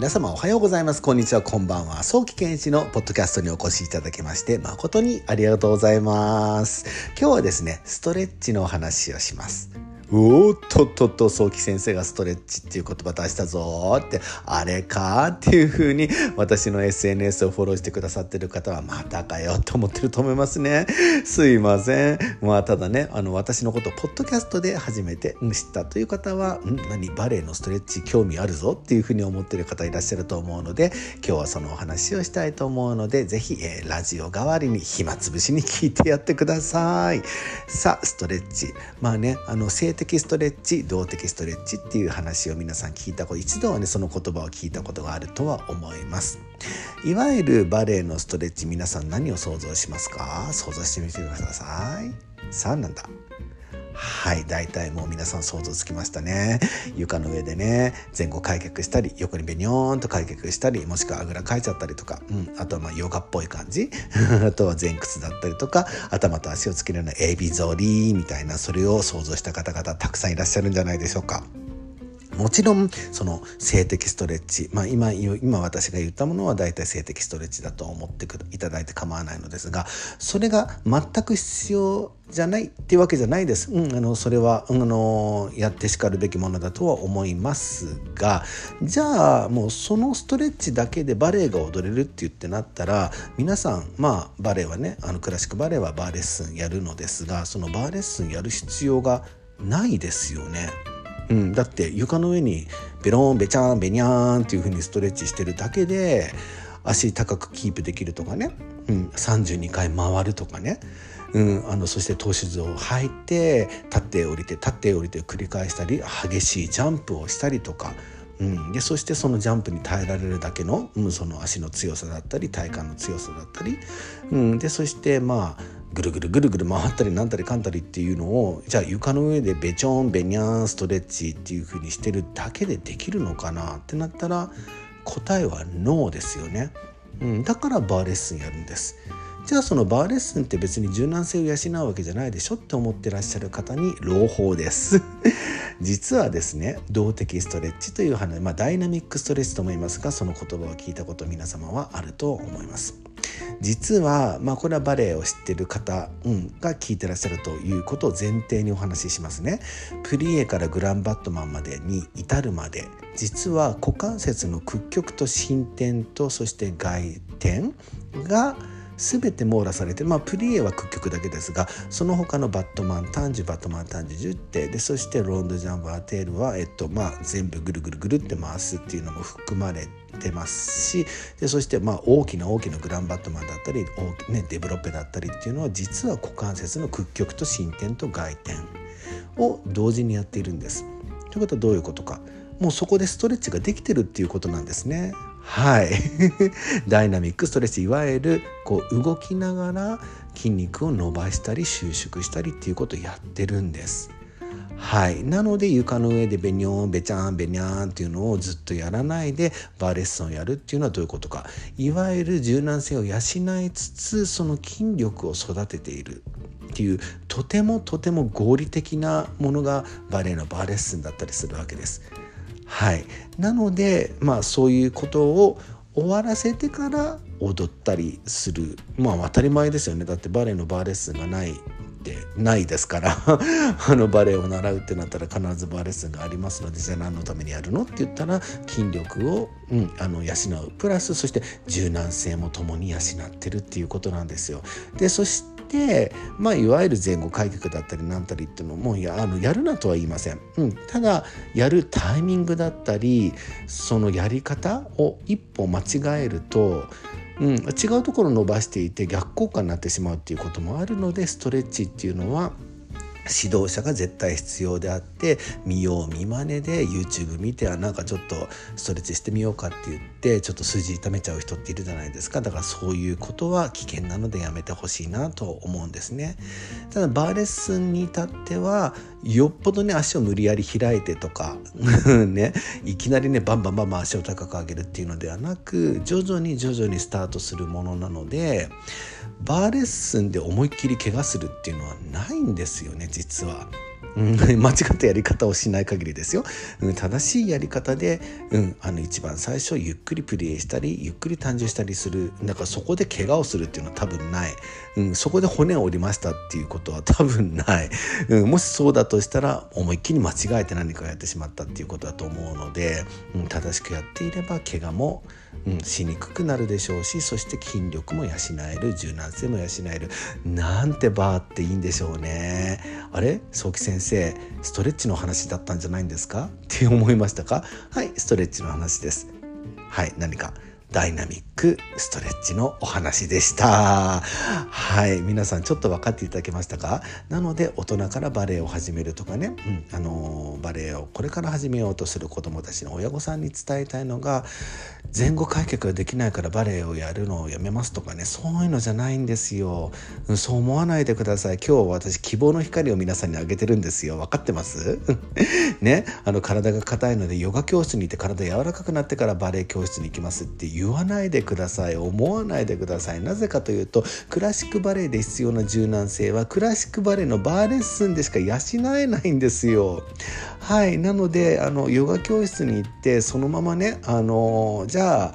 皆様おはようございます。こんにちは、こんばんは。早期検視のポッドキャストにお越しいただきまして、誠にありがとうございます。今日はですね、ストレッチのお話をします。おっとっとっと早期先生がストレッチっていう言葉出したぞって。あれかっていう風に私の SNS をフォローしてくださってる方はまたかよと思ってると思いますね。すいません。まあただねあの私のことをポッドキャストで初めて知ったという方はん？何？バレエのストレッチ興味あるぞっていう風に思ってる方いらっしゃると思うので今日はそのお話をしたいと思うのでぜひ、えー、ラジオ代わりに暇つぶしに聞いてやってください。さあストレッチ。まあねあの的ストレッチ動的ストレッチっていう話を皆さん聞いたこと一度はねその言葉を聞いたことがあるとは思います。いわゆるバレエのストレッチ皆さん何を想像しますか？想像してみてください。さあなんだ？はい大体もう皆さん想像つきましたね床の上でね前後開脚したり横にベニョーンと開脚したりもしくはあぐらかいちゃったりとか、うん、あとはまあヨガっぽい感じ？あとは前屈だったりとか頭と足をつけるようなエビ反りみたいなそれを想像した方々たくさんいらっしゃるんじゃないでしょうか。もちろんその性的ストレッチ、まあ今、今私が言ったものは大体性的ストレッチだと思っていただいて構わないのですがそれが全く必要じゃないっていうわけじゃないです。うん、あのそれは、あのやってしかるべきものだとは思いますがじゃあもうそのストレッチだけでバレエが踊れるって言ってなったら皆さんまあバレエはねあのクラシックバレエはバーレッスンやるのですがそのバーレッスンやる必要がないですよね。うん、だって床の上にベロンベチャンベニャーンっていう風にストレッチしてるだけで足高くキープできるとかね、うん、32回回るとかね、うん、あのそして投手図を履いて立って降りて立って降りて繰り返したり激しいジャンプをしたりとか。うん、でそしてそのジャンプに耐えられるだけの,、うん、その足の強さだったり体幹の強さだったり、うん、でそしてまあぐるぐるぐるぐる回ったりなんたりかんたりっていうのをじゃあ床の上でべちょんべにゃーんストレッチっていう風にしてるだけでできるのかなってなったら答えはノーですよね、うん、だからバーレッスンやるんです。じゃあそのバーレッスンって別に柔軟性を養うわけじゃないでしょって思ってらっしゃる方に朗報です。実はですね動的ストレッチという話、まあ、ダイナミックストレッチと思いますがその言葉を聞いたこと皆様はあると思います。実は、まあ、これはバレエを知ってる方、うん、が聞いてらっしゃるということを前提にお話ししますね。プリエからグランバットマンまでに至るまで実は股関節の屈曲と進展とそして外転が全て網羅されて、まあ、プリエは屈曲だけですがその他のバットマンタンジュバットマンタンジ10手でそしてロンドジャンバーテールは、えっとまあ、全部ぐるぐるぐるって回すっていうのも含まれてますしでそしてまあ大きな大きなグランバットマンだったり大、ね、デブロッペだったりっていうのは実は股関節の屈曲と伸展と外転を同時にやっているんです。ということはどういうことかもうそこでストレッチができてるっていうことなんですね。はい ダイナミックストレッチいわゆるこう動きながら筋肉を伸ばしたり収縮したりっていうことをやってるんです。はい、なので床の上でベニョンベチャンベニャンっていうのをずっとやらないでバーレッスンをやるっていうのはどういうことかいわゆる柔軟性を養いつつその筋力を育てているっていうとてもとても合理的なものがバレエのバーレッスンだったりするわけです。はい、なのでまあそういうことを終わらせてから踊ったりする。まあ当たり前ですよね。だってバレエのバーレッスンがないってないですから。あのバレエを習うってなったら必ずバーレッスンがありますのでじゃあ何のためにやるのって言ったら筋力を、うん、あの養う。プラスそして柔軟性も共に養ってるっていうことなんですよ。でそしてで、まあ、いわゆる前後改革だったりなんたりっていうのもやあのやるなとは言いません、うん、ただやるタイミングだったりそのやり方を一歩間違えるとうん、違うところ伸ばしていて逆効果になってしまうっていうこともあるのでストレッチっていうのは指導者が絶対必要であって見よう見まねで YouTube 見てはなんかちょっとストレッチしてみようかって言ってちょっと筋痛めちゃう人っているじゃないですか。だからそういうことは危険なのでやめてほしいなと思うんですね。ただバーレッスンに至ってはよっぽどね足を無理やり開いてとか ねいきなりねバンバンバンバン足を高く上げるっていうのではなく徐々に徐々にスタートするものなのでバーレッスンで思いっきり怪我するっていうのはないんですよね実は。うん、間違ったやり方をしない限りですよ、うん、正しいやり方で、うん、あの一番最初ゆっくりプレイしたりゆっくり誕生したりするだからそこで怪我をするっていうのは多分ない、うん、そこで骨を折りましたっていうことは多分ない、うん、もしそうだとしたら思いっきり間違えて何かやってしまったっていうことだと思うので、うん、正しくやっていれば怪我もうん、しにくくなるでしょうしそして筋力も養える柔軟性も養える。なんてバーっていいんでしょうね。あれ？早期先生ストレッチの話だったんじゃないんですか？って思いましたか？はいストレッチの話です。はい何か。ダイナミックストレッチのお話でした。はい。皆さんちょっと分かっていただけましたか？なので大人からバレエを始めるとかね、うん、あのバレエをこれから始めようとする子どもたちの親御さんに伝えたいのが前後開脚ができないからバレエをやるのをやめますとかね。そういうのじゃないんですよ、うん、そう思わないでください。今日私希望の光を皆さんにあげてるんですよ。分かってます？ね。あの体が硬いのでヨガ教室にいて体柔らかくなってからバレエ教室に行きますって言わないでください思わないでください。なぜかというとクラシックバレエで必要な柔軟性はクラシックバレエのバーレッスンでしか養えないんですよ。はいなのであのヨガ教室に行ってそのままねあのじゃあ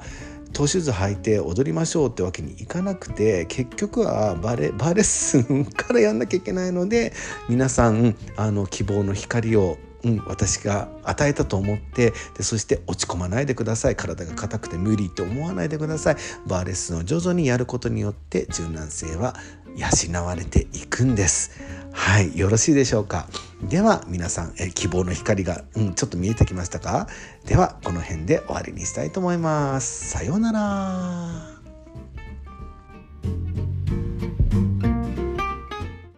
トシューズ履いて踊りましょうってわけにいかなくて結局はバレバレッスンからやんなきゃいけないので皆さんあの希望の光をうん、私が与えたと思ってでそして落ち込まないでください。体が硬くて無理って思わないでください。バーレッスンを徐々にやることによって柔軟性は養われていくんです。はいよろしいでしょうか。では皆さんえ希望の光が、うん、ちょっと見えてきましたか？ではこの辺で終わりにしたいと思います。さようなら。